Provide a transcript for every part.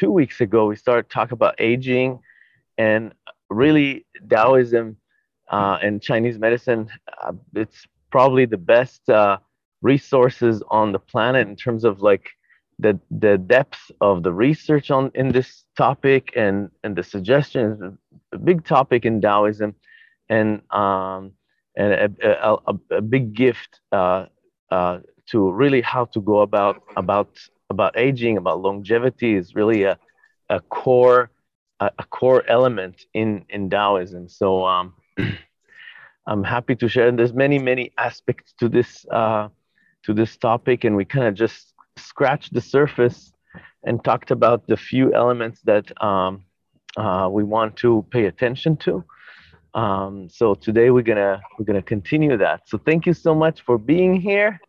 two weeks ago, we started talking about aging and really Taoism uh, and Chinese medicine. Uh, it's probably the best uh, resources on the planet in terms of like the the depth of the research on in this topic and and the suggestions. A big topic in Taoism, and um, and a, a, a big gift uh, uh, to really how to go about about about aging, about longevity is really a a core a, a core element in in Taoism. So um, I'm happy to share. And there's many many aspects to this uh, to this topic, and we kind of just scratched the surface and talked about the few elements that um, uh, we want to pay attention to. Um, so today we're gonna we're gonna continue that. So thank you so much for being here.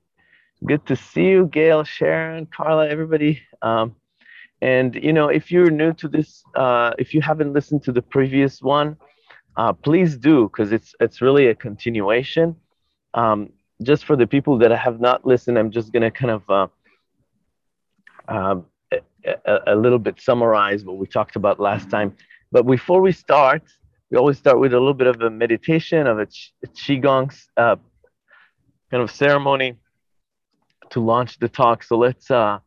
Good to see you, Gail, Sharon, Carla, everybody. Um, and you know, if you're new to this, uh, if you haven't listened to the previous one, uh, please do because it's it's really a continuation. Um, just for the people that have not listened, I'm just gonna kind of uh, um, a, a, little bit summarize what we talked about last time. But before we start, we always start with a little bit of a meditation of a, qigong uh, kind of ceremony to launch the talk. So let's uh,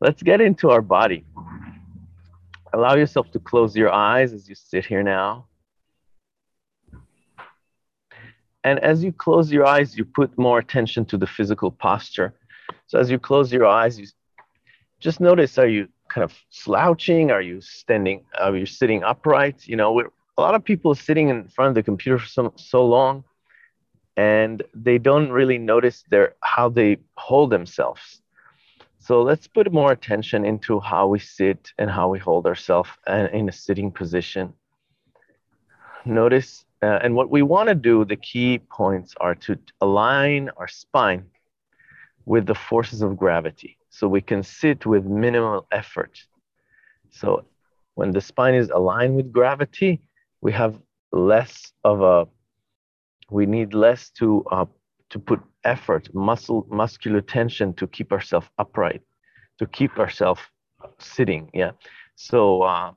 let's get into our body. Allow yourself to close your eyes as you sit here now. And as you close your eyes, you put more attention to the physical posture. So as you close your eyes, you just notice are you kind of slouching? Are you standing? Are you sitting upright? You know, a lot of people sitting in front of the computer for so, so long and they don't really notice their how they hold themselves. So let's put more attention into how we sit and how we hold ourselves uh, in a sitting position. Notice, uh, and what we want to do, the key points are to align our spine with the forces of gravity. So we can sit with minimal effort. So when the spine is aligned with gravity, we have less of a we need less to uh, to put effort, muscle, muscular tension to keep ourselves upright, to keep ourselves sitting. Yeah. So uh,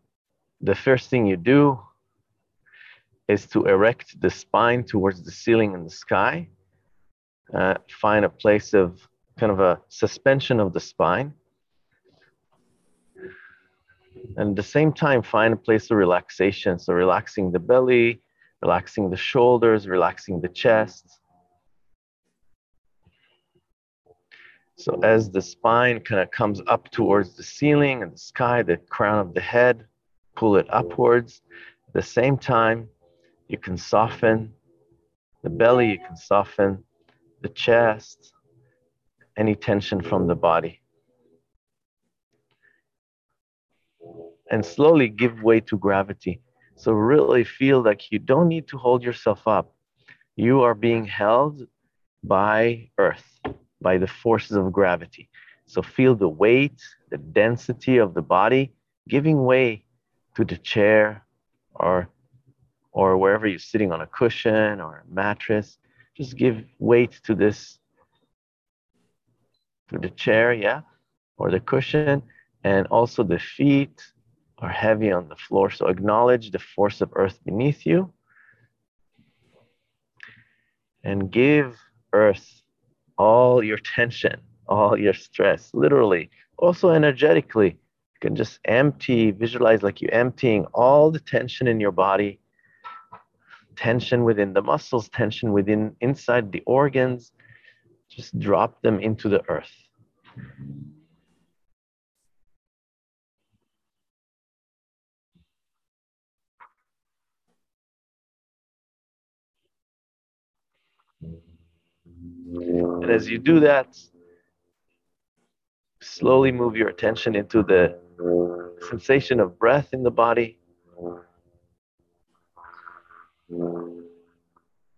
the first thing you do is to erect the spine towards the ceiling and the sky. Uh, find a place of kind of a suspension of the spine. And at the same time, find a place of relaxation. So relaxing the belly, relaxing the shoulders, relaxing the chest. So as the spine kind of comes up towards the ceiling and the sky, the crown of the head, pull it upwards. At the same time, you can soften the belly, you can soften the chest, any tension from the body. And slowly give way to gravity. So really feel like you don't need to hold yourself up. You are being held by earth, by the forces of gravity. So feel the weight, the density of the body giving way to the chair or or wherever you're sitting on a cushion or a mattress. Just give weight to this to the chair, yeah, or the cushion, and also the feet are heavy on the floor. So acknowledge the force of earth beneath you and give earth all your tension, all your stress, literally, also energetically. You can just empty, visualize like you're emptying all the tension in your body, tension within the muscles, tension within inside the organs. Just drop them into the earth. And as you do that, slowly move your attention into the sensation of breath in the body.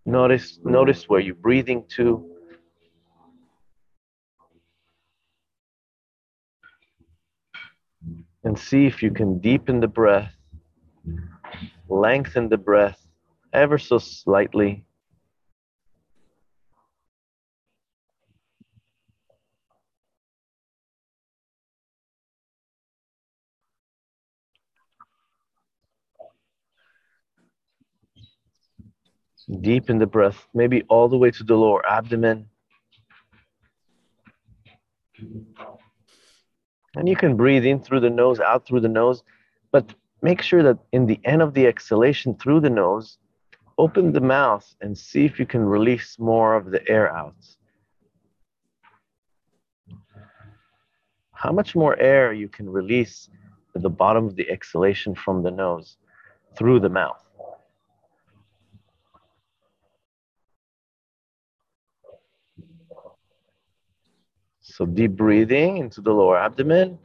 Notice, notice where you're breathing to. And see if you can deepen the breath, lengthen the breath ever so slightly. Deepen the breath, maybe all the way to the lower abdomen. And you can breathe in through the nose, out through the nose, but make sure that in the end of the exhalation through the nose, open the mouth and see if you can release more of the air out. How much more air you can release at the bottom of the exhalation from the nose through the mouth. So deep breathing into the lower abdomen.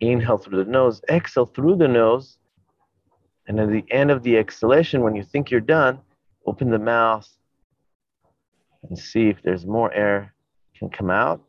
Inhale through the nose, exhale through the nose. And at the end of the exhalation, when you think you're done, open the mouth and see if there's more air can come out.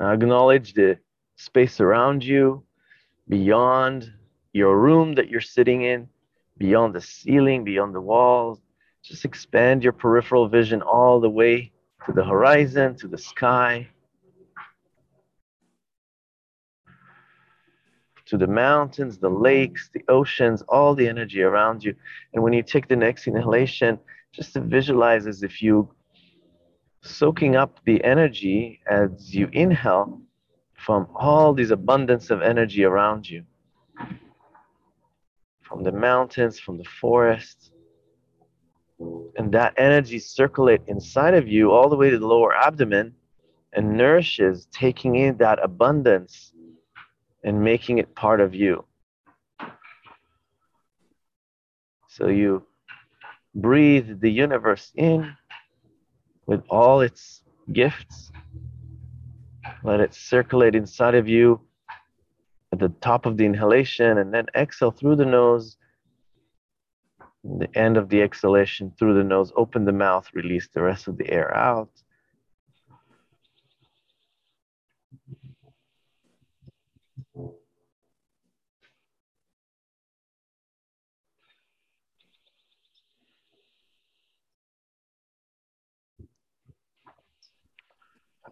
Acknowledge the space around you, beyond your room that you're sitting in, beyond the ceiling, beyond the walls. Just expand your peripheral vision all the way to the horizon, to the sky, to the mountains, the lakes, the oceans, all the energy around you. And when you take the next inhalation, just to visualize as if you soaking up the energy as you inhale from all these abundance of energy around you. From the mountains from the forest. And that energy circulate inside of you all the way to the lower abdomen and nourishes taking in that abundance and making it part of you. So you breathe the universe in with all its gifts. Let it circulate inside of you at the top of the inhalation and then exhale through the nose. the end of the exhalation through the nose, open the mouth, release the rest of the air out.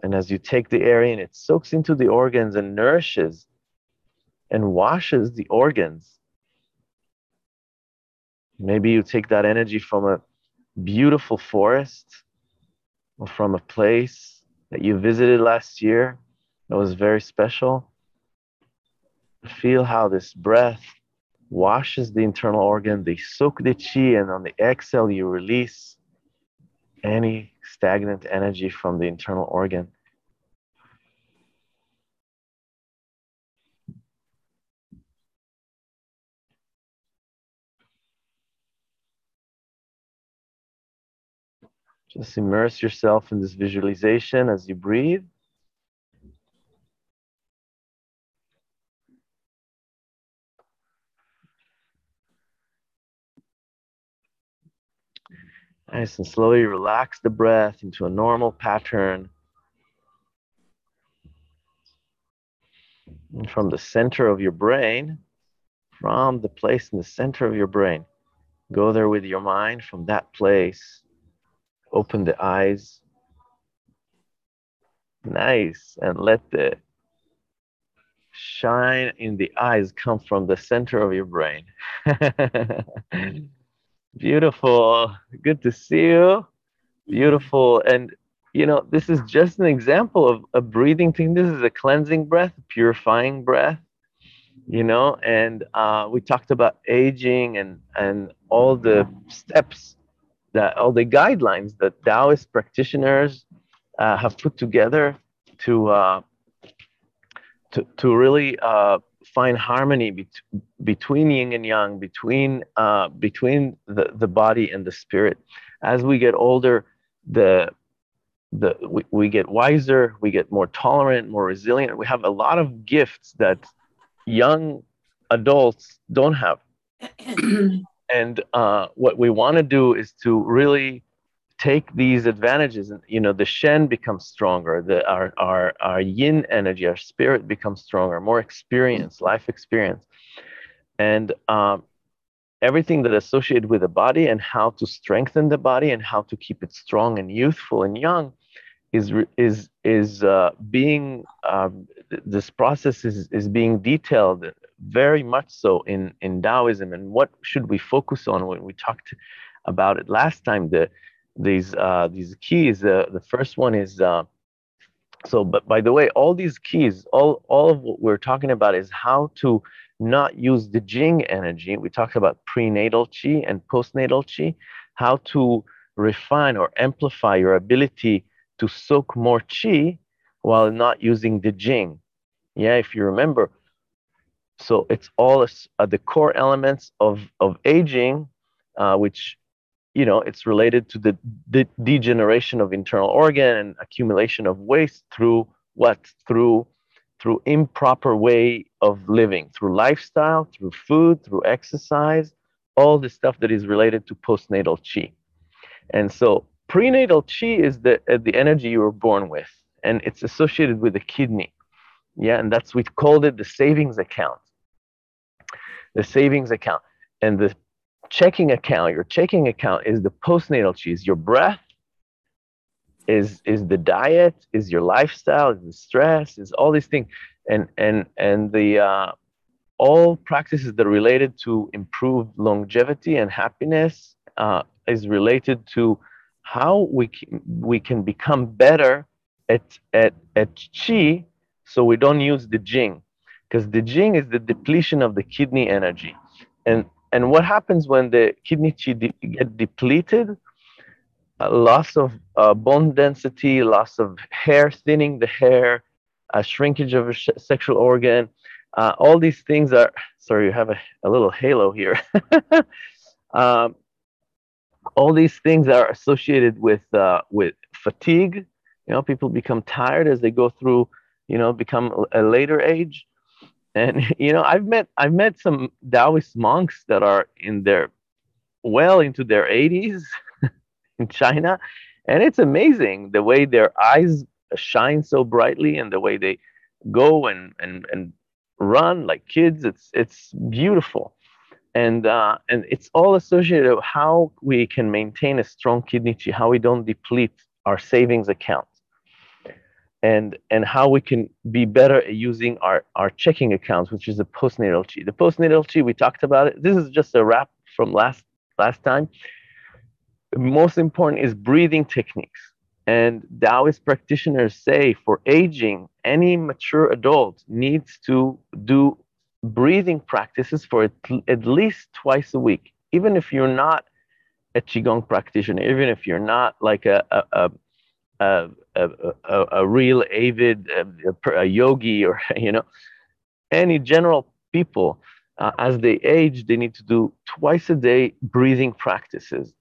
And as you take the air in, it soaks into the organs and nourishes and washes the organs. Maybe you take that energy from a beautiful forest or from a place that you visited last year that was very special. Feel how this breath washes the internal organ. They soak the chi, and on the exhale, you release any stagnant energy from the internal organ. Just immerse yourself in this visualization as you breathe. Nice and slowly relax the breath into a normal pattern. And from the center of your brain, from the place in the center of your brain, go there with your mind from that place Open the eyes. Nice. And let the shine in the eyes come from the center of your brain. Beautiful. Good to see you. Beautiful. And, you know, this is just an example of a breathing thing. This is a cleansing breath, purifying breath, you know, and uh, we talked about aging and, and all the steps that all the guidelines that Taoist practitioners uh, have put together to uh, to, to really uh, find harmony bet- between yin and yang, between uh, between the, the body and the spirit. As we get older, the the we, we get wiser, we get more tolerant, more resilient. We have a lot of gifts that young adults don't have. and uh, what we want to do is to really take these advantages and you know the shen becomes stronger the our our our yin energy our spirit becomes stronger more experience life experience. And um, everything that associated with the body and how to strengthen the body and how to keep it strong and youthful and young is is is uh, being um, this process is is being detailed very much so in in Taoism and what should we focus on when we talked about it last time the these uh, these keys. Uh, the first one is uh, so. But by the way, all these keys, all all of what we're talking about is how to not use the Jing energy. We talked about prenatal chi and postnatal chi. How to refine or amplify your ability to soak more chi while not using the Jing. Yeah, if you remember. So it's all uh, the core elements of of aging, uh, which you know, it's related to the de- degeneration of internal organ and accumulation of waste through what? Through through improper way of living, through lifestyle, through food, through exercise, all the stuff that is related to postnatal chi. And so prenatal chi is the uh, the energy you were born with, and it's associated with the kidney. Yeah, and that's we called it the savings account. The savings account. And the checking account, your checking account is the postnatal cheese. Your breath is is the diet, is your lifestyle, is the stress, is all these things, and and and the uh, all practices that are related to improve longevity and happiness uh, is related to how we can, we can become better at at at qi, so we don't use the jing, because the jing is the depletion of the kidney energy, and and what happens when the kidney de- get depleted? Loss of uh, bone density, loss of hair, thinning the hair, a shrinkage of a sh- sexual organ. Uh, all these things are, sorry, you have a, a little halo here. um, all these things are associated with, uh, with fatigue. You know, people become tired as they go through, you know, become a later age. And you know i've met i've met some taoist monks that are in their well into their 80s in china. And it's amazing the way their eyes shine so brightly and the way they go and and and run like kids. It's it's beautiful and uh, and it's all associated with how we can maintain a strong kidney chi how we don't deplete our savings account and and how we can be better at using our our checking accounts, which is the postnatal chi. The postnatal chi we talked about it. This is just a wrap from last last time. Most important is breathing techniques. And Taoist practitioners say for aging, any mature adult needs to do breathing practices for at, least twice a week, even if you're not a Qigong practitioner, even if you're not like a, a, a a, a, a, real avid a, yogi or you know any general people uh, as they age they need to do twice a day breathing practices.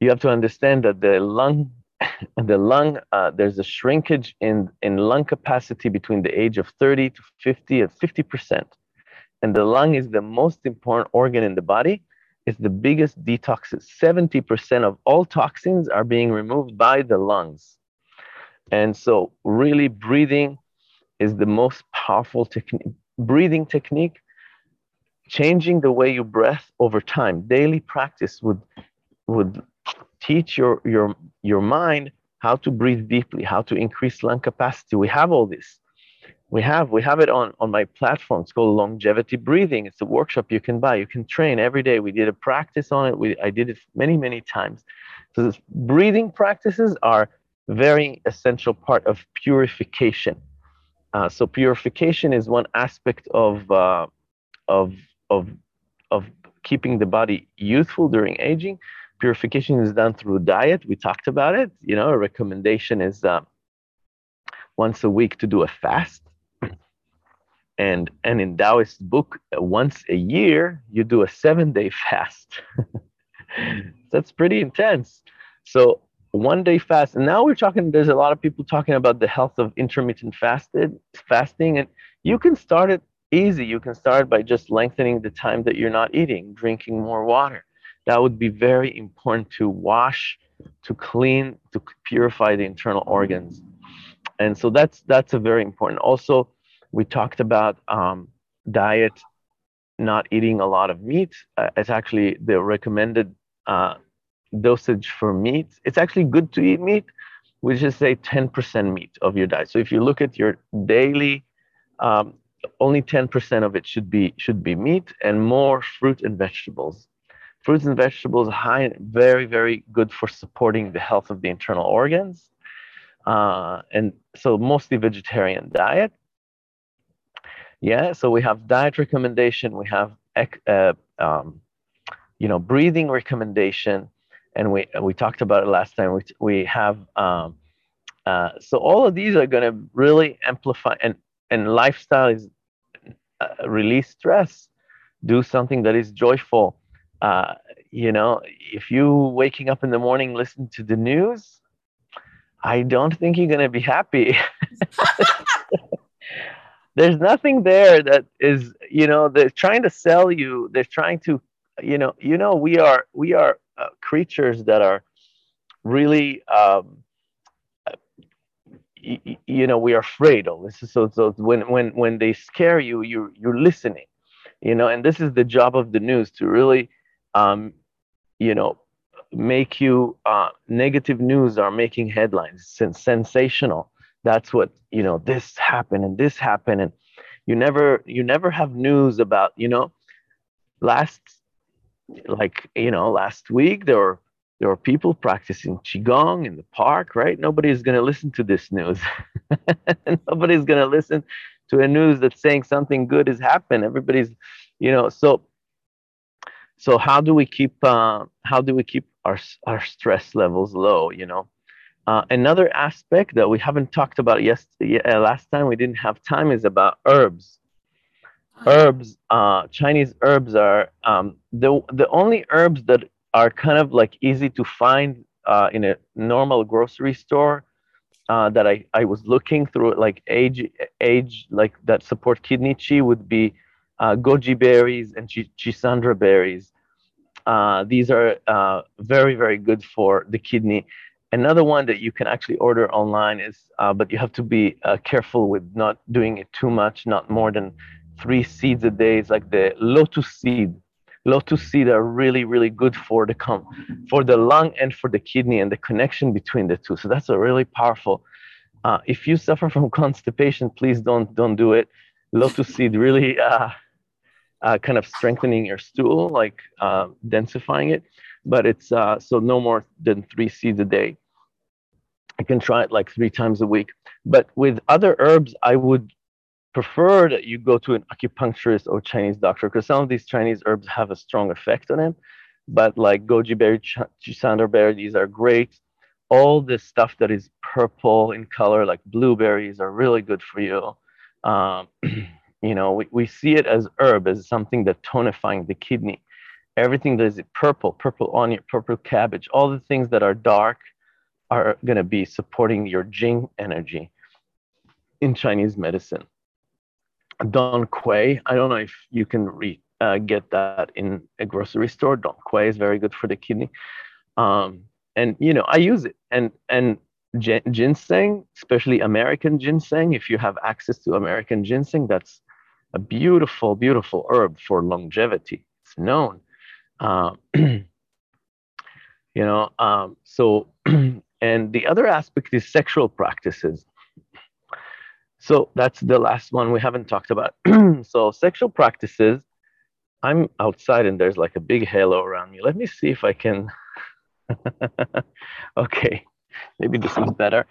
You have to understand that the lung the lung uh, there's a shrinkage in in lung capacity between the age of 30 to 50 at 50 percent and the lung is the most important organ in the body it's the biggest detox. 70% of all toxins are being removed by the lungs. And so, really, breathing is the most powerful technique. Breathing technique, changing the way you breathe over time. Daily practice would, would teach your, your, your mind how to breathe deeply, how to increase lung capacity. We have all this. We have we have it on on my platform. It's called longevity breathing. It's a workshop you can buy. You can train every day. We did a practice on it. We i did it many many times. So this breathing practices are very essential part of purification. Uh, so purification is one aspect of uh, of of of keeping the body youthful during aging purification is done through diet we talked about it you know a recommendation is uh, once a week to do a fast and and in Taoist book, once a year you do a seven day fast. That's pretty intense. So one day fast, and now we're talking. There's a lot of people talking about the health of intermittent fasted fasting, and you can start it easy. You can start by just lengthening the time that you're not eating, drinking more water. That would be very important to wash, to clean, to purify the internal organs. And so that's that's a very important. Also, we talked about um, diet, not eating a lot of meat. Uh, it's actually the recommended uh, dosage for meat. It's actually good to eat meat. We just say 10% meat of your diet. So if you look at your daily um, only 10% of it should be should be meat and more fruit and vegetables. Fruits and vegetables high very very good for supporting the health of the internal organs. Uh, and so mostly vegetarian diet. Yeah, so we have diet recommendation, we have uh, um, you know breathing recommendation, and we we talked about it last time. We we have um, uh, so all of these are going to really amplify and and lifestyle is uh, release stress do something that is joyful uh, you know if you waking up in the morning listen to the news i don't think you're to be happy. There's nothing there that is you know they're trying to sell you they're trying to you know you know we are we are uh, creatures that are really um, you, you know we are afraid of. This so so when when when they scare you you you're listening you know and this is the job of the news to really um you know make you uh, negative news are making headlines sensational that's what you know this happened and this happened and you never you never have news about you know last like you know last week there were there are people practicing qigong in the park, right? Nobody is going to listen to this news. Nobody's going to listen to a news that's saying something good has happened. Everybody's, you know, so so how do we keep uh, how do we keep our our stress levels low? You know, uh, another aspect that we haven't talked about yesterday, uh, last time we didn't have time is about herbs. Herbs, uh, Chinese herbs are um, the the only herbs that are kind of like easy to find uh, in a normal grocery store uh, that I, I was looking through like age age like that support kidney chi would be uh, goji berries and ch- schisandra berries. Uh, these are uh, very very good for the kidney. Another one that you can actually order online is, uh, but you have to be uh, careful with not doing it too much, not more than three seeds a day. It's like the lotus seed lotus seed are really really good for the com- for the lung and for the kidney and the connection between the two so that's a really powerful uh, if you suffer from constipation please don't don't do it lotus seed really uh, uh, kind of strengthening your stool like uh, densifying it but it's uh, so no more than three seeds a day i can try it like three times a week but with other herbs i would prefer that you go to an acupuncturist or Chinese doctor because some of these Chinese herbs have a strong effect on them. But like goji berry, schisandra berry, these are great. All this stuff that is purple in color, like blueberries, are really good for you. Um, you know, we, we see it as herb, as something that tonifying the kidney. Everything that is purple, purple onion, purple cabbage, all the things that are dark are going to be supporting your Jing energy in Chinese medicine. Dong Quai. I don't know if you can re, uh, get that in a grocery store. Dong Quai is very good for the kidney. Um, and you know, I use it. And and ginseng, especially American ginseng, if you have access to American ginseng, that's a beautiful, beautiful herb for longevity. It's known. Uh, you know, um, so and the other aspect is sexual practices. So that's the last one we haven't talked about. so sexual practices. I'm outside and there's like a big halo around me. Let me see if I can. okay, maybe this is better.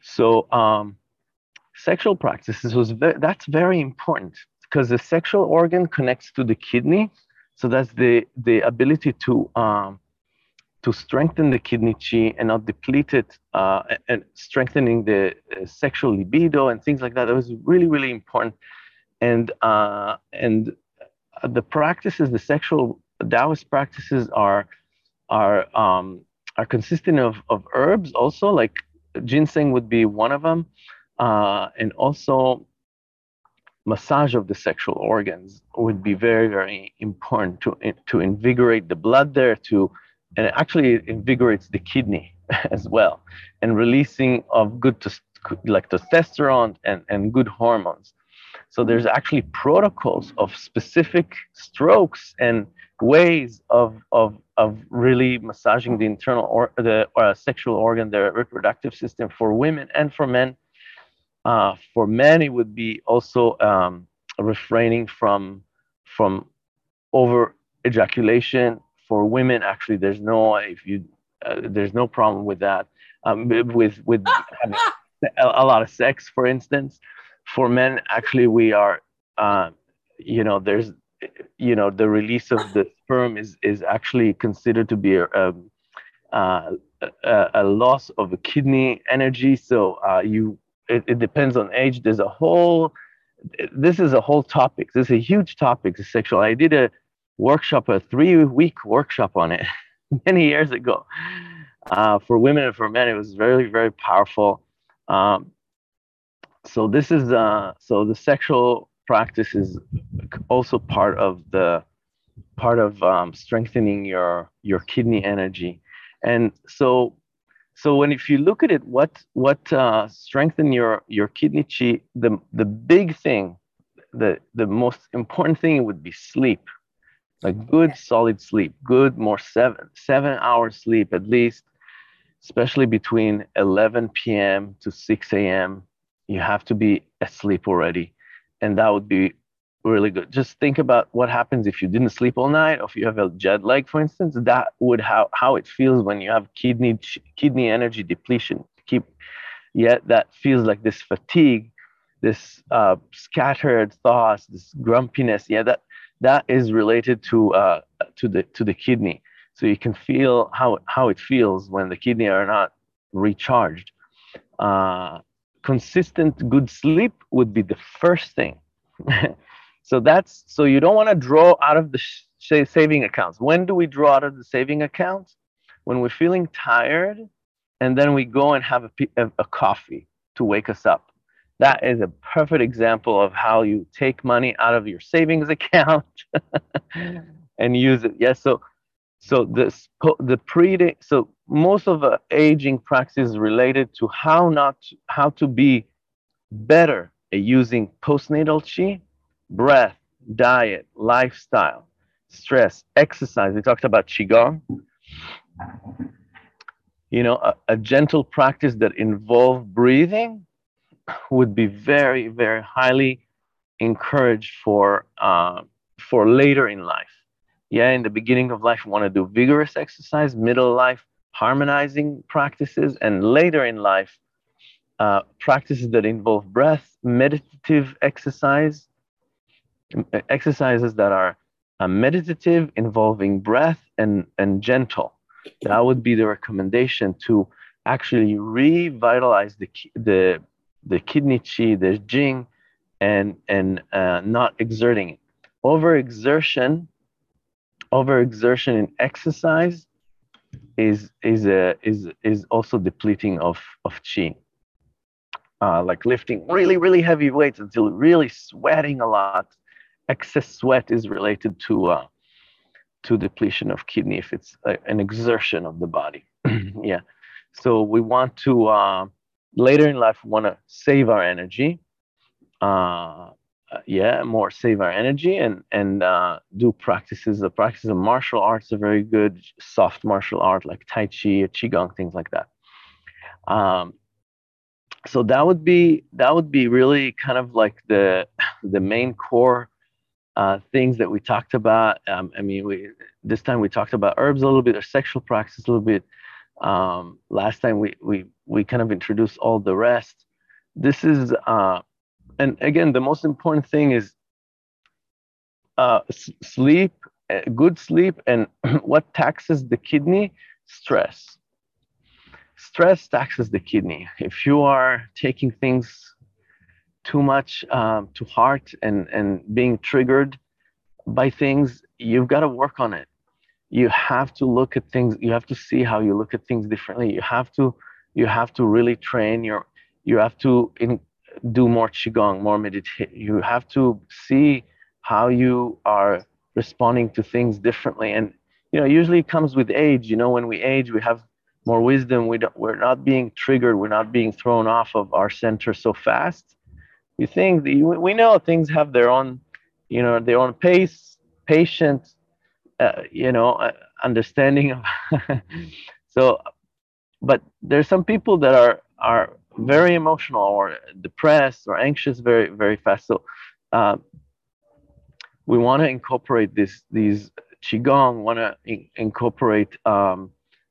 So um, sexual practices was ve- that's very important because the sexual organ connects to the kidney. So that's the the ability to um, to strengthen the kidney chi and not deplete it uh, and strengthening the uh, sexual libido and things like that. That was really, really important. And, uh, and the practices, the sexual Taoist practices are, are, um, are consisting of, of herbs also, like ginseng would be one of them. Uh, and also massage of the sexual organs would be very, very important to, to invigorate the blood there, to, and it actually invigorates the kidney as well, and releasing of good, like testosterone and, and good hormones. So there's actually protocols of specific strokes and ways of, of, of really massaging the internal or the uh, sexual organ, the reproductive system for women and for men. Uh, for men, it would be also um, refraining from from over ejaculation. For women, actually, there's no if you uh, there's no problem with that. Um, with with having a, a lot of sex, for instance for men, actually, we are, uh, you know, there's, you know, the release of the sperm is is actually considered to be a, um, uh, a, a loss of a kidney energy. So uh, you, it, it depends on age. There's a whole, this is a whole topic. This is a huge topic, the sexual. I did a workshop, a three-week workshop on it many years ago. Uh, for women and for men, it was very, very powerful. Um, so this is uh, so the sexual practice is also part of the part of um, strengthening your your kidney energy and so so when if you look at it what what uh, strengthen your your kidney chi the the big thing the the most important thing would be sleep. Like good solid sleep. Good more seven seven hours sleep at least especially between 11 p.m to 6 a.m you have to be asleep already. And that would be really good. Just think about what happens if you didn't sleep all night, or if you have a jet lag, for instance. That would how how it feels when you have kidney kidney energy depletion. Keep yet that feels like this fatigue, this uh, scattered thoughts, this grumpiness. Yeah, that that is related to uh, to the to the kidney. So you can feel how how it feels when the kidney are not recharged. Uh, consistent good sleep would be the first thing. so that's so you don't want to draw out of the sh- saving accounts. When do we draw out of the saving accounts? When we're feeling tired, and then we go and have a, a, a coffee to wake us up. That is a perfect example of how you take money out of your savings account and use it. Yes, so so this the pre so most of the aging practice is related to how not how to be better at using postnatal chi, breath, diet, lifestyle, stress, exercise. We talked about qigong. You know, a, a gentle practice that involves breathing would be very, very highly encouraged for uh, for later in life yeah, in the beginning of life, we want to do vigorous exercise, middle life, harmonizing practices, and later in life, uh, practices that involve breath, meditative exercise, exercises that are uh, meditative, involving breath and, and gentle. That would be the recommendation to actually revitalize the, the, the kidney chi, the jing, and, and uh, not exerting it. Overexertion overexertion in exercise is is a, is is also depleting of of chi. Uh, like lifting really really heavy weights until really sweating a lot. Excess sweat is related to uh, to depletion of kidney if it's a, an exertion of the body. yeah. So we want to uh, later in life we want to save our energy. Uh, uh, yeah, more save our energy and and uh, do practices. The practice of martial arts are very good, soft martial art like Tai Chi, Qigong, things like that. Um, so that would be that would be really kind of like the the main core uh, things that we talked about. Um, I mean, we this time we talked about herbs a little bit, or sexual practice a little bit. Um, last time we we we kind of introduced all the rest. This is uh, and again, the most important thing is uh, sleep, uh, good sleep, and what taxes the kidney? Stress. Stress taxes the kidney. If you are taking things too much um, to heart and, and being triggered by things, you've got to work on it. You have to look at things, you have to see how you look at things differently. You have to you have to really train your you have to in, do more qigong, more meditate. You have to see how you are responding to things differently. And you know, usually it comes with age. You know, when we age, we have more wisdom. We don't, we're not being triggered. We're not being thrown off of our center so fast. You think we know things have their own, you know, their own pace, patience, uh, you know, uh, understanding of. so, but there's some people that are are very emotional or depressed or anxious very very fast. So. Uh, we want to incorporate this these qigong, want to in- incorporate um,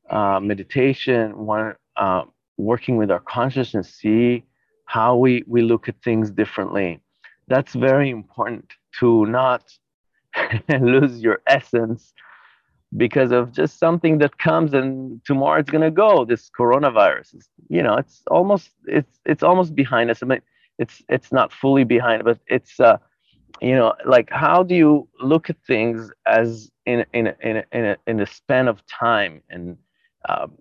uh, meditation, want uh, working with our consciousness, see how we we look at things differently. That's very important to not lose your essence because of just something that comes and tomorrow it's going to go this coronavirus. Is, you know it's almost it's it's almost behind us. I mean it's it's not fully behind but it's uh you know like how do you look at things as in in a, in a, in a, in a span of time? And um,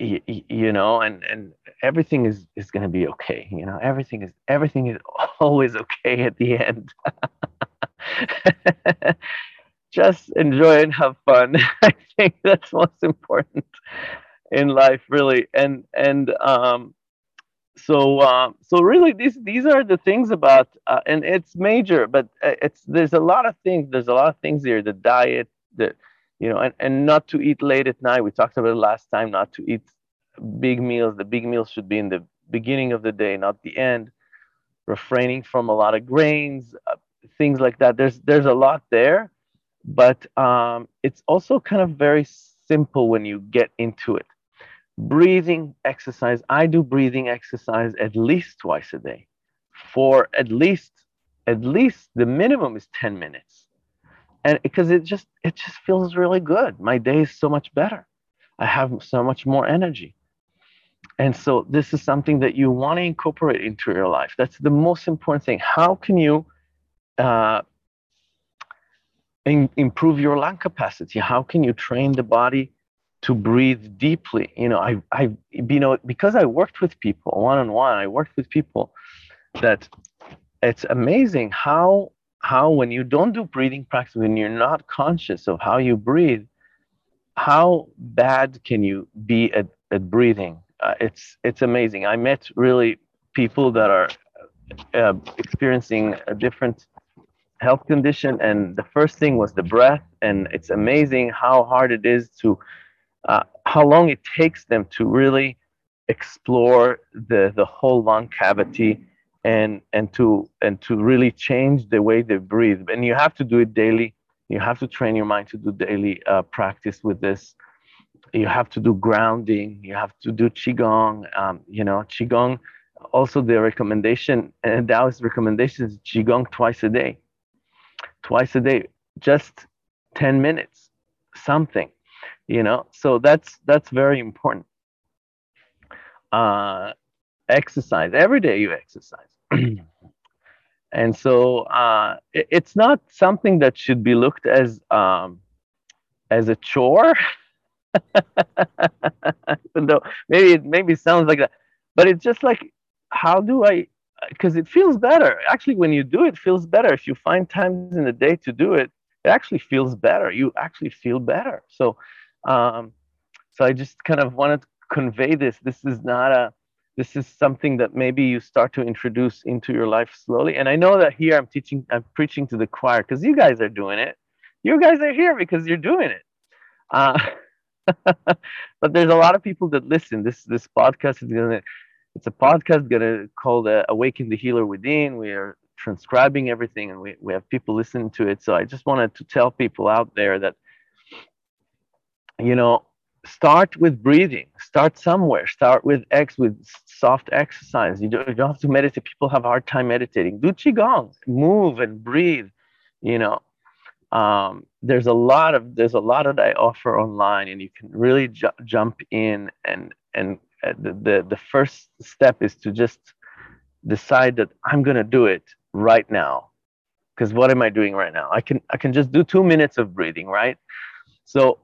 you, you know and and everything is is going to be okay you know everything is everything is always okay at the end. Just enjoy and have fun. I think that's most important in life really. And and um so uh, so really these these are the things about uh, and it's major but uh, it's there's a lot of things there's a lot of things here the diet the you know and, and not to eat late at night. We talked about it last time not to eat big meals. The big meals should be in the beginning of the day not the end. Refraining from a lot of grains uh, things like that. There's there's a lot there but um, it's also kind of very simple when you get into it. Breathing exercise. I do breathing exercise at least twice a day for at least at least the minimum is 10 minutes and because it just it just feels really good. My day is so much better. I have so much more energy. And so this is something that you want to incorporate into your life. That's the most important thing. How can you uh, in, improve your lung capacity? How can you train the body to breathe deeply. You know, I, I, you know, because I worked with people one on one, I worked with people that it's amazing how, how when you don't do breathing practice, when you're not conscious of how you breathe, how bad can you be at, at breathing? Uh, it's, it's amazing. I met really people that are uh, experiencing a different health condition and the first thing was the breath and it's amazing how hard it is to uh, how long it takes them to really explore the, the whole lung cavity and, and, to, and to really change the way they breathe. And you have to do it daily. You have to train your mind to do daily uh, practice with this. You have to do grounding. You have to do qigong. Um, you know, qigong. Also, the recommendation and Taoist recommendation is qigong twice a day. Twice a day, just ten minutes, something you know so that's that's very important uh, exercise. Every day you exercise. And so uh, it, it's not something that should be looked as um, as a chore. Even though maybe it maybe sounds like that but it's just like how do i because it feels better. Actually when you do it, feels better. If you find times in the day to do it it actually feels better. You actually feel better. So um, so I just kind of wanted to convey this. This is not a, this is something that maybe you start to introduce into your life slowly. And I know that here I'm teaching, I'm preaching to the choir because you guys are doing it. You guys are here because you're doing it. Uh, but there's a lot of people that listen. This this podcast is gonna, it's a podcast gonna called uh, "Awaken the Healer Within." We are transcribing everything, and we we have people listening to it. So I just wanted to tell people out there that you know, start with breathing. Start somewhere. Start with X with soft exercise. You don't, you don't have to meditate. People have a hard time meditating. Do qigong. Move and breathe. You know, um, there's a lot of there's a lot that I offer online, and you can really ju- jump in and and uh, the, the the first step is to just decide that I'm gonna do it right now. Because what am I doing right now? I can I can just do two minutes of breathing, right? So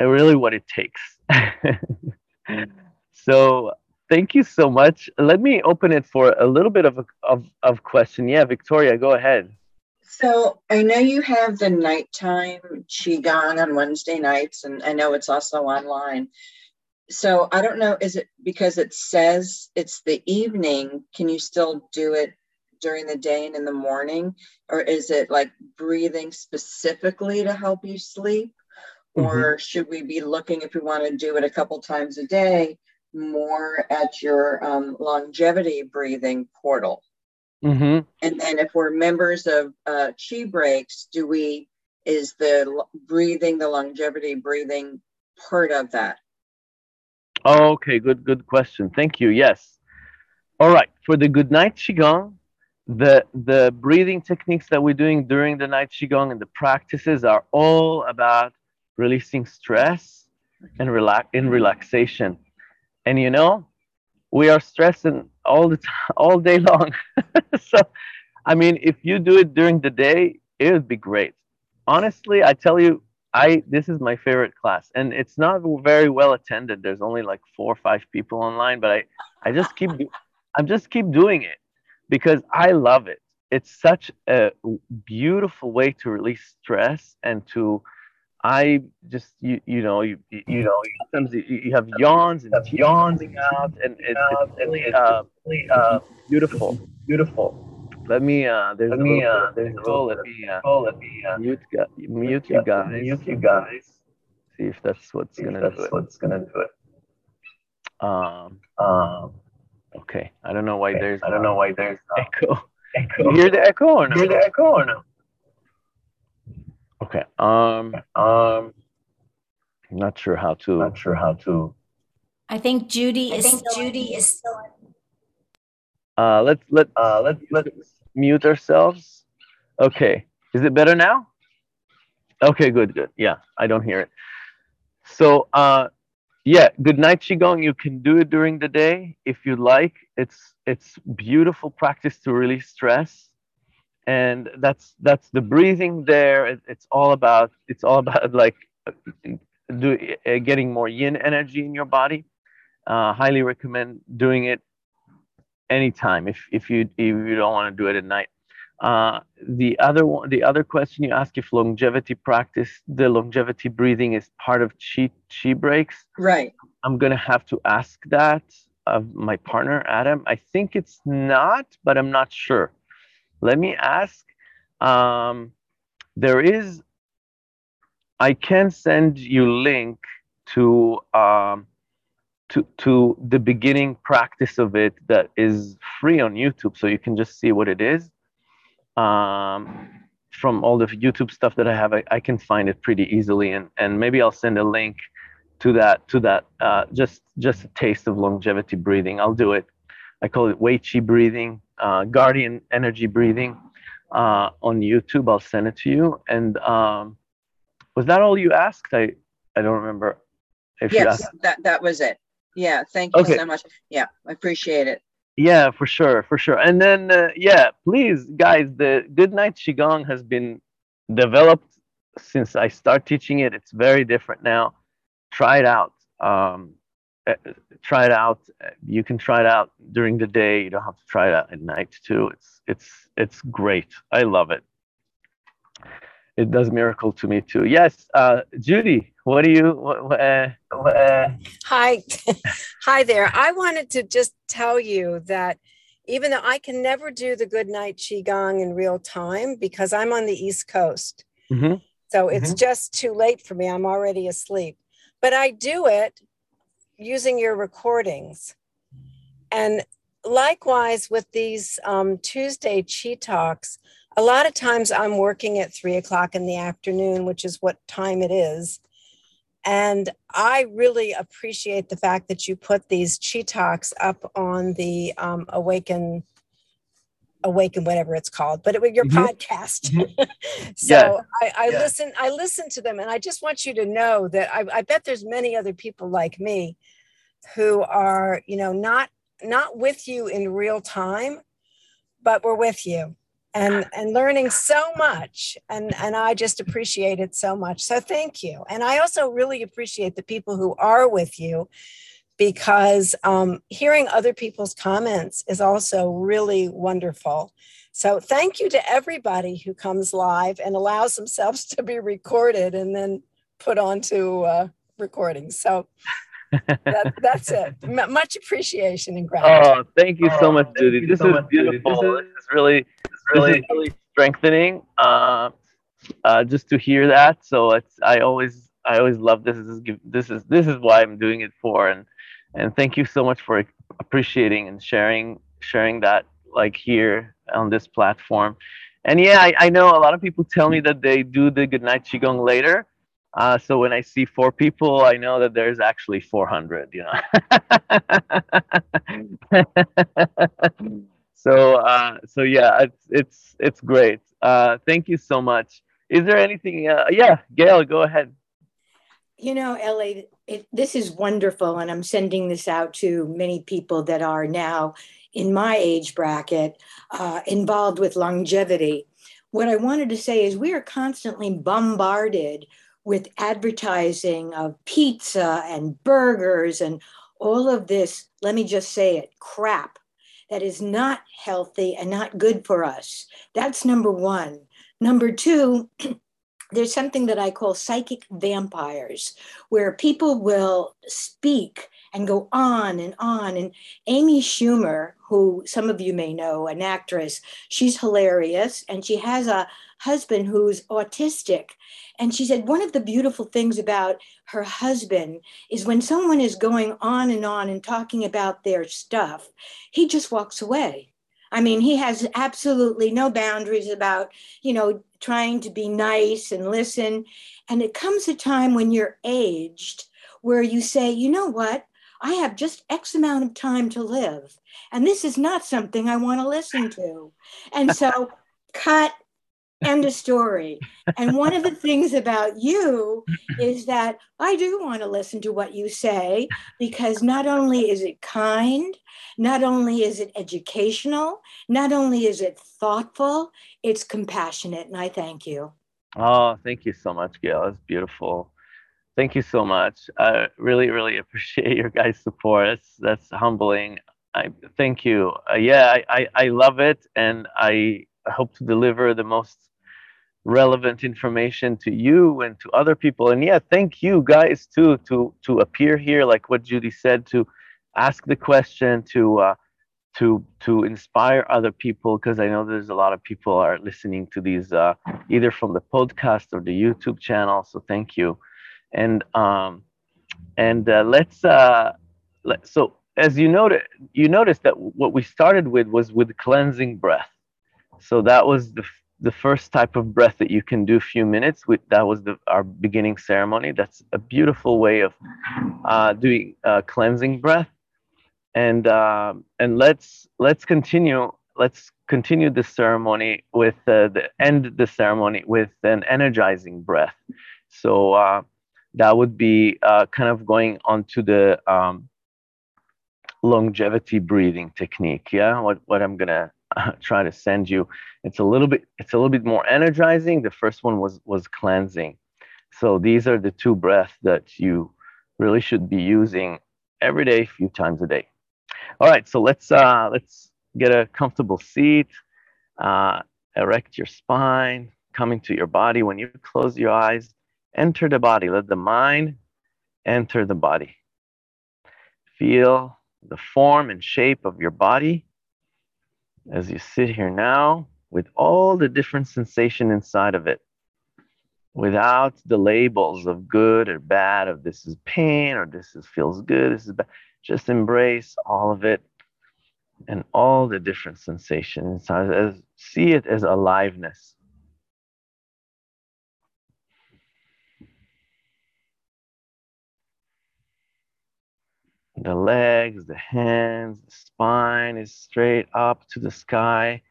really what it takes. so thank you so much. Let me open it for a little bit of a of, of question. Yeah, Victoria, go ahead. So I know you have the nighttime qigong on Wednesday nights, and I know it's also online. So I don't know, is it because it says it's the evening? Can you still do it during the day and in the morning? Or is it like breathing specifically to help you sleep? Mm-hmm. Or should we be looking, if we want to do it a couple times a day, more at your um, longevity breathing portal? Mm-hmm. And then if we're members of uh, Chi Breaks, do we, is the breathing, the longevity breathing part of that? Okay, good, good question. Thank you. Yes. All right. For the good night qigong, the the breathing techniques that we're doing during the night qigong and the practices are all about releasing stress mm-hmm. and relax in relaxation. And you know, we are stressing all the time, all day long. so, I mean, if you do it during the day, it would be great. Honestly, I tell you, I this is my favorite class, and it's not very well attended. There's only like four or five people online, but I I just keep I'm just keep doing it because I love it. It's such a beautiful way to release stress and to I just you you know you you know sometimes you, you have yawns and yawning out and it's, it's really uh, uh, beautiful beautiful. Let me uh there's let me uh there's a let me uh, let me uh, mute mute you guys mute you guys see if that's what's gonna that's do it. what's gonna do it. Um um okay I don't know why okay. there's I don't know why there's echo echo. You hear the echo or no? You hear the echo or no? Okay. Um. Um. I'm not sure how to. Not sure how to. I think Judy I is. Think Judy is still. Uh. Let's let. Uh. Let's let's mute ourselves. Okay. Is it better now? Okay. Good. Good. Yeah. I don't hear it. So. Uh. Yeah. Good night qigong. You can do it during the day if you like. It's it's beautiful practice to release stress and that's that's the breathing there. It, it's all about it's all about like do, uh, getting more yin energy in your body. Uh, highly recommend doing it anytime if, if you if you don't want to do it at night. Uh, the other one the other question you ask if longevity practice the longevity breathing is part of chi chi breaks. Right. I'm gonna have to ask that of my partner adam. I think it's not but i'm not sure let me ask. Um, there is, I can send you link to um, to to the beginning practice of it that is free on YouTube, so you can just see what it is. Um, from all the YouTube stuff that I have, I, I, can find it pretty easily, and and maybe I'll send a link to that to that uh, just just a taste of longevity breathing. I'll do it. I call it Wei Chi breathing uh, Guardian Energy Breathing uh, on YouTube. I'll send it to you. And um, was that all you asked? I I don't remember. If yes, that that was it. Yeah, thank you okay. so much. Yeah, I appreciate it. Yeah, for sure, for sure. And then uh, yeah, please, guys, the Good Night Qigong has been developed since I start teaching it. It's very different now. Try it out. Um, try it out. You can try it out during the day. You don't have to try it out at night too. It's it's it's great. I love it. It does miracle to me too. Yes, uh, Judy, what do you? Uh, uh, Hi, hi there. I wanted to just tell you that even though I can never do the good night qigong in real time because I'm on the East Coast, mm-hmm. so it's mm-hmm. just too late for me. I'm already asleep. But I do it using your recordings. And likewise with these um, Tuesday Chi Talks, a lot of times I'm working at three o'clock in the afternoon, which is what time it is. And I really appreciate the fact that you put these Chi Talks up on the um, Awaken awaken whatever it's called but it was your mm-hmm. podcast mm-hmm. so yeah. i, I yeah. listen i listen to them and i just want you to know that I, I bet there's many other people like me who are you know not not with you in real time but we're with you and and learning so much and and i just appreciate it so much so thank you and i also really appreciate the people who are with you because um, hearing other people's comments is also really wonderful. So thank you to everybody who comes live and allows themselves to be recorded and then put onto uh, recording. So that, that's it. M- much appreciation and gratitude. Oh, thank you so much, Judy. This, so is much, beautiful. This is really, really, is really strengthening. Uh, uh, just to hear that. So it's I always I always love this. This is this is this is why I'm doing it for. And and thank you so much for appreciating and sharing sharing that like here on this platform. And yeah, I, I know a lot of people tell me that they do the goodnight qigong later. Uh, so when I see four people, I know that there's actually 400. You know. so uh, so yeah, it's it's it's great. Uh, thank you so much. Is there anything? Uh, yeah, Gail, go ahead. You know, LA, it, this is wonderful, and I'm sending this out to many people that are now in my age bracket uh, involved with longevity. What I wanted to say is we are constantly bombarded with advertising of pizza and burgers and all of this, let me just say it, crap that is not healthy and not good for us. That's number one. Number two, there's something that I call psychic vampires, where people will speak and go on and on. And Amy Schumer, who some of you may know, an actress, she's hilarious and she has a husband who's autistic. And she said one of the beautiful things about her husband is when someone is going on and on and talking about their stuff, he just walks away. I mean, he has absolutely no boundaries about, you know, trying to be nice and listen. And it comes a time when you're aged where you say, you know what? I have just X amount of time to live. And this is not something I want to listen to. And so, cut End of story. And one of the things about you is that I do want to listen to what you say because not only is it kind, not only is it educational, not only is it thoughtful, it's compassionate. And I thank you. Oh, thank you so much, Gail. That's beautiful. Thank you so much. I really, really appreciate your guys' support. That's, that's humbling. I thank you. Uh, yeah, I, I, I love it, and I hope to deliver the most relevant information to you and to other people. And yeah thank you guys too to to appear here like what judy said to ask the question to uh, to to inspire other people because i know there's a lot of people are listening to these uh, either from the podcast or the youtube channel so thank you. And um and uh, let's uh let, so as you noted you noticed that what we started with was with cleansing breath. So that was the the first type of breath that you can do a few minutes with that was the, our beginning ceremony. That's a beautiful way of uh, doing uh, cleansing breath. And uh, and let's let's continue let's continue the ceremony with uh, the end the ceremony with an energizing breath. So uh, that would be uh, kind of going on to the um, longevity breathing technique. Yeah. What what i'm gonna try to send you. It's a little bit it's a little bit more energizing. The first one was was cleansing. So these are the two breaths that you really should be using every day, a few times a day. All right, so let's uh, let's get a comfortable seat. Uh, erect your spine, come into your body. When you close your eyes, enter the body. Let the mind enter the body. Feel the form and shape of your body as you sit here now with all the different sensation inside of it. Without the labels of good or bad of this is pain or this is feels good this is bad just embrace all of it and all the different sensations inside as see it as aliveness The legs, the hands, the spine is straight up to the sky.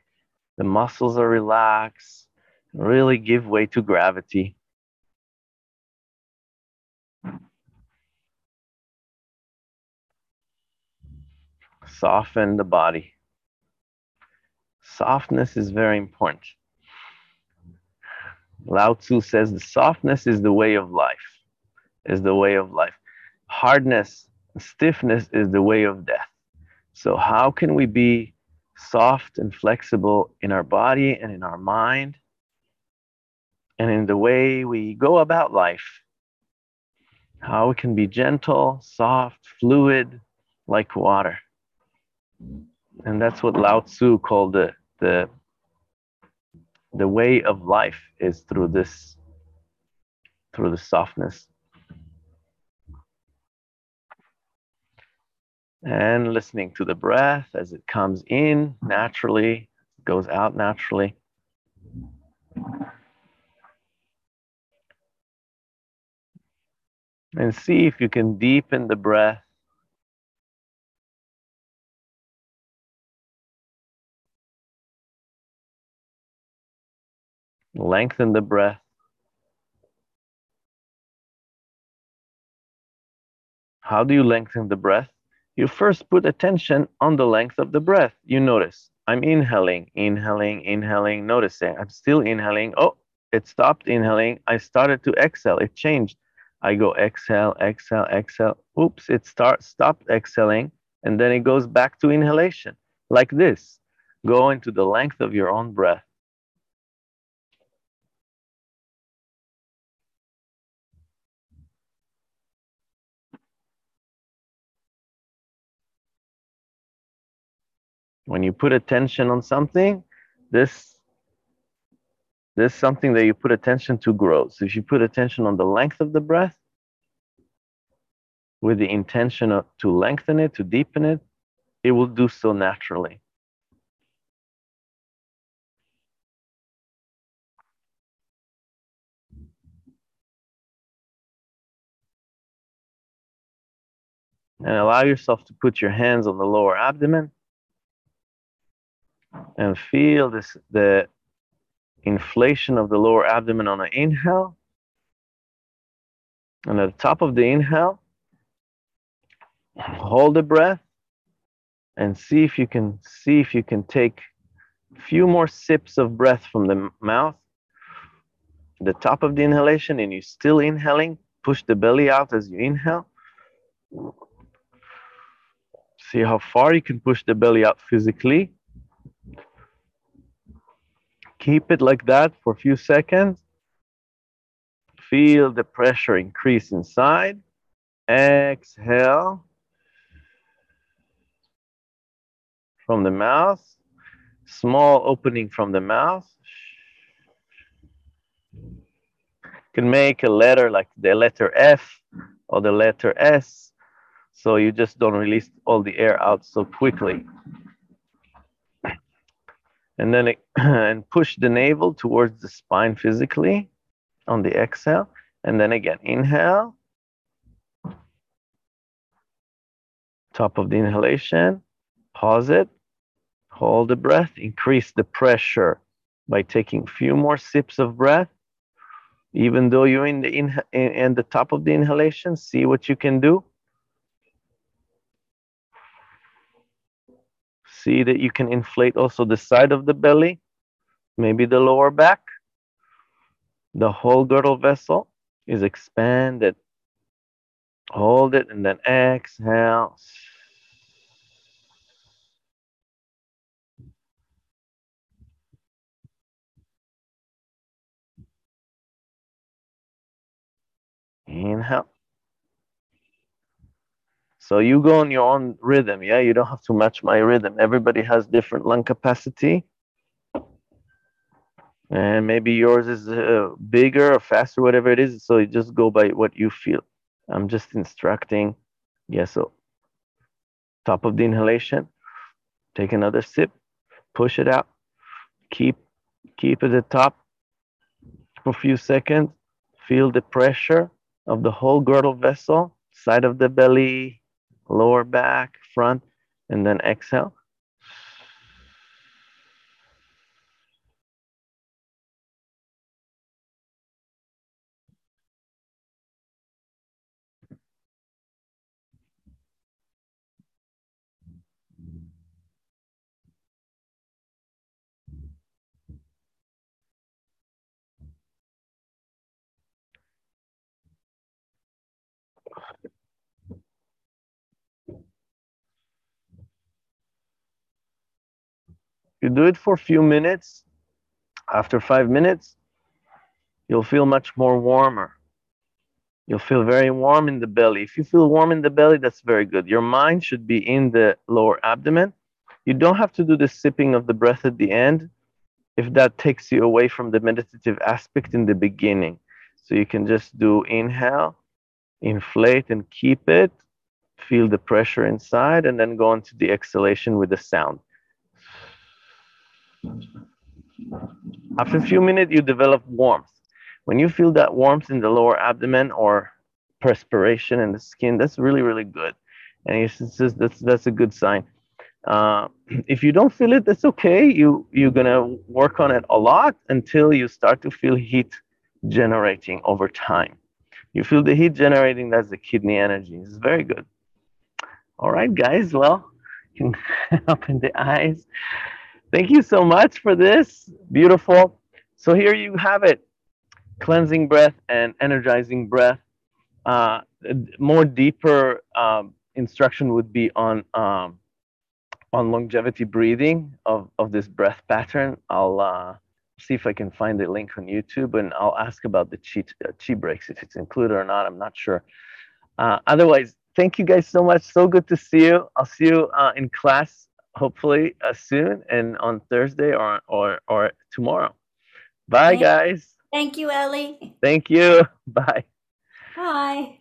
The muscles are relaxed. Really give way to gravity. Soften the body. Softness is very important. Lao Tzu says the softness is the way of life, is the way of life. Hardness Stiffness is the way of death. So, how can we be soft and flexible in our body and in our mind and in the way we go about life? How we can be gentle, soft, fluid, like water. And that's what Lao Tzu called the, the, the way of life is through this, through the softness. And listening to the breath as it comes in naturally, goes out naturally. And see if you can deepen the breath Lengthen the breath. How do you lengthen the breath? You first put attention on the length of the breath. You notice I'm inhaling, inhaling, inhaling, noticing I'm still inhaling. Oh, it stopped inhaling. I started to exhale. It changed. I go exhale, exhale, exhale. Oops, it start stopped exhaling and then it goes back to inhalation like this. Go into the length of your own breath. When you put attention on something, this this something that you put attention to grows. If you put attention on the length of the breath, with the intention of, to lengthen it, to deepen it, it will do so naturally. And allow yourself to put your hands on the lower abdomen and feel this the inflation of the lower abdomen on an inhale. And at the top of the inhale, hold the breath and see if you can see if you can take a few more sips of breath from the mouth. The top of the inhalation, and you're still inhaling. Push the belly out as you inhale. See how far you can push the belly out physically. Keep it like that for a few seconds. Feel the pressure increase inside. Exhale from the mouth. Small opening from the mouth. You can make a letter like the letter F or the letter S so you just don't release all the air out so quickly and then and push the navel towards the spine physically on the exhale. And then again inhale. Top of the inhalation. Pause it. Hold the breath. Increase the pressure by taking few more sips of breath. Even though you're in the in, in the top of the inhalation see what you can do see that you can inflate also the side of the belly, maybe the lower back. The whole girdle vessel is expanded. Hold it and then exhale. Inhale. So you go on your own rhythm, yeah? You don't have to match my rhythm. Everybody has different lung capacity. And maybe yours is uh, bigger or faster, whatever it is. So you just go by what you feel. I'm just instructing. Yeah, so top of the inhalation, take another sip, push it out, keep keep at the top for a few seconds. Feel the pressure of the whole girdle vessel, side of the belly, lower back, front, and then exhale. You do it for a few minutes. After five minutes, you'll feel much more warmer. You'll feel very warm in the belly. If you feel warm in the belly, that's very good. Your mind should be in the lower abdomen. You don't have to do the sipping of the breath at the end if that takes you away from the meditative aspect in the beginning. So you can just do inhale, inflate and keep it, feel the pressure inside, and then go into the exhalation with the sound. After a few minutes, you develop warmth. When you feel that warmth in the lower abdomen or perspiration in the skin, that's really, really good. And it's just, that's, that's a good sign. Uh, if you don't feel it, that's okay. You, you're going to work on it a lot until you start to feel heat generating over time. You feel the heat generating, that's the kidney energy. It's very good. All right, guys. Well, you can open the eyes. Thank you so much for this. Beautiful. So here you have it cleansing breath and energizing breath. Uh, more deeper um, instruction would be on um, on longevity breathing of, of this breath pattern. I'll uh, see if I can find the link on YouTube and I'll ask about the chi, uh, chi breaks, if it's included or not. I'm not sure. Uh, otherwise, thank you guys so much. So good to see you. I'll see you uh, in class hopefully uh, soon and on Thursday or, or, or tomorrow. Bye, Thank- guys. Thank you, Ellie. Thank you. Bye. Bye.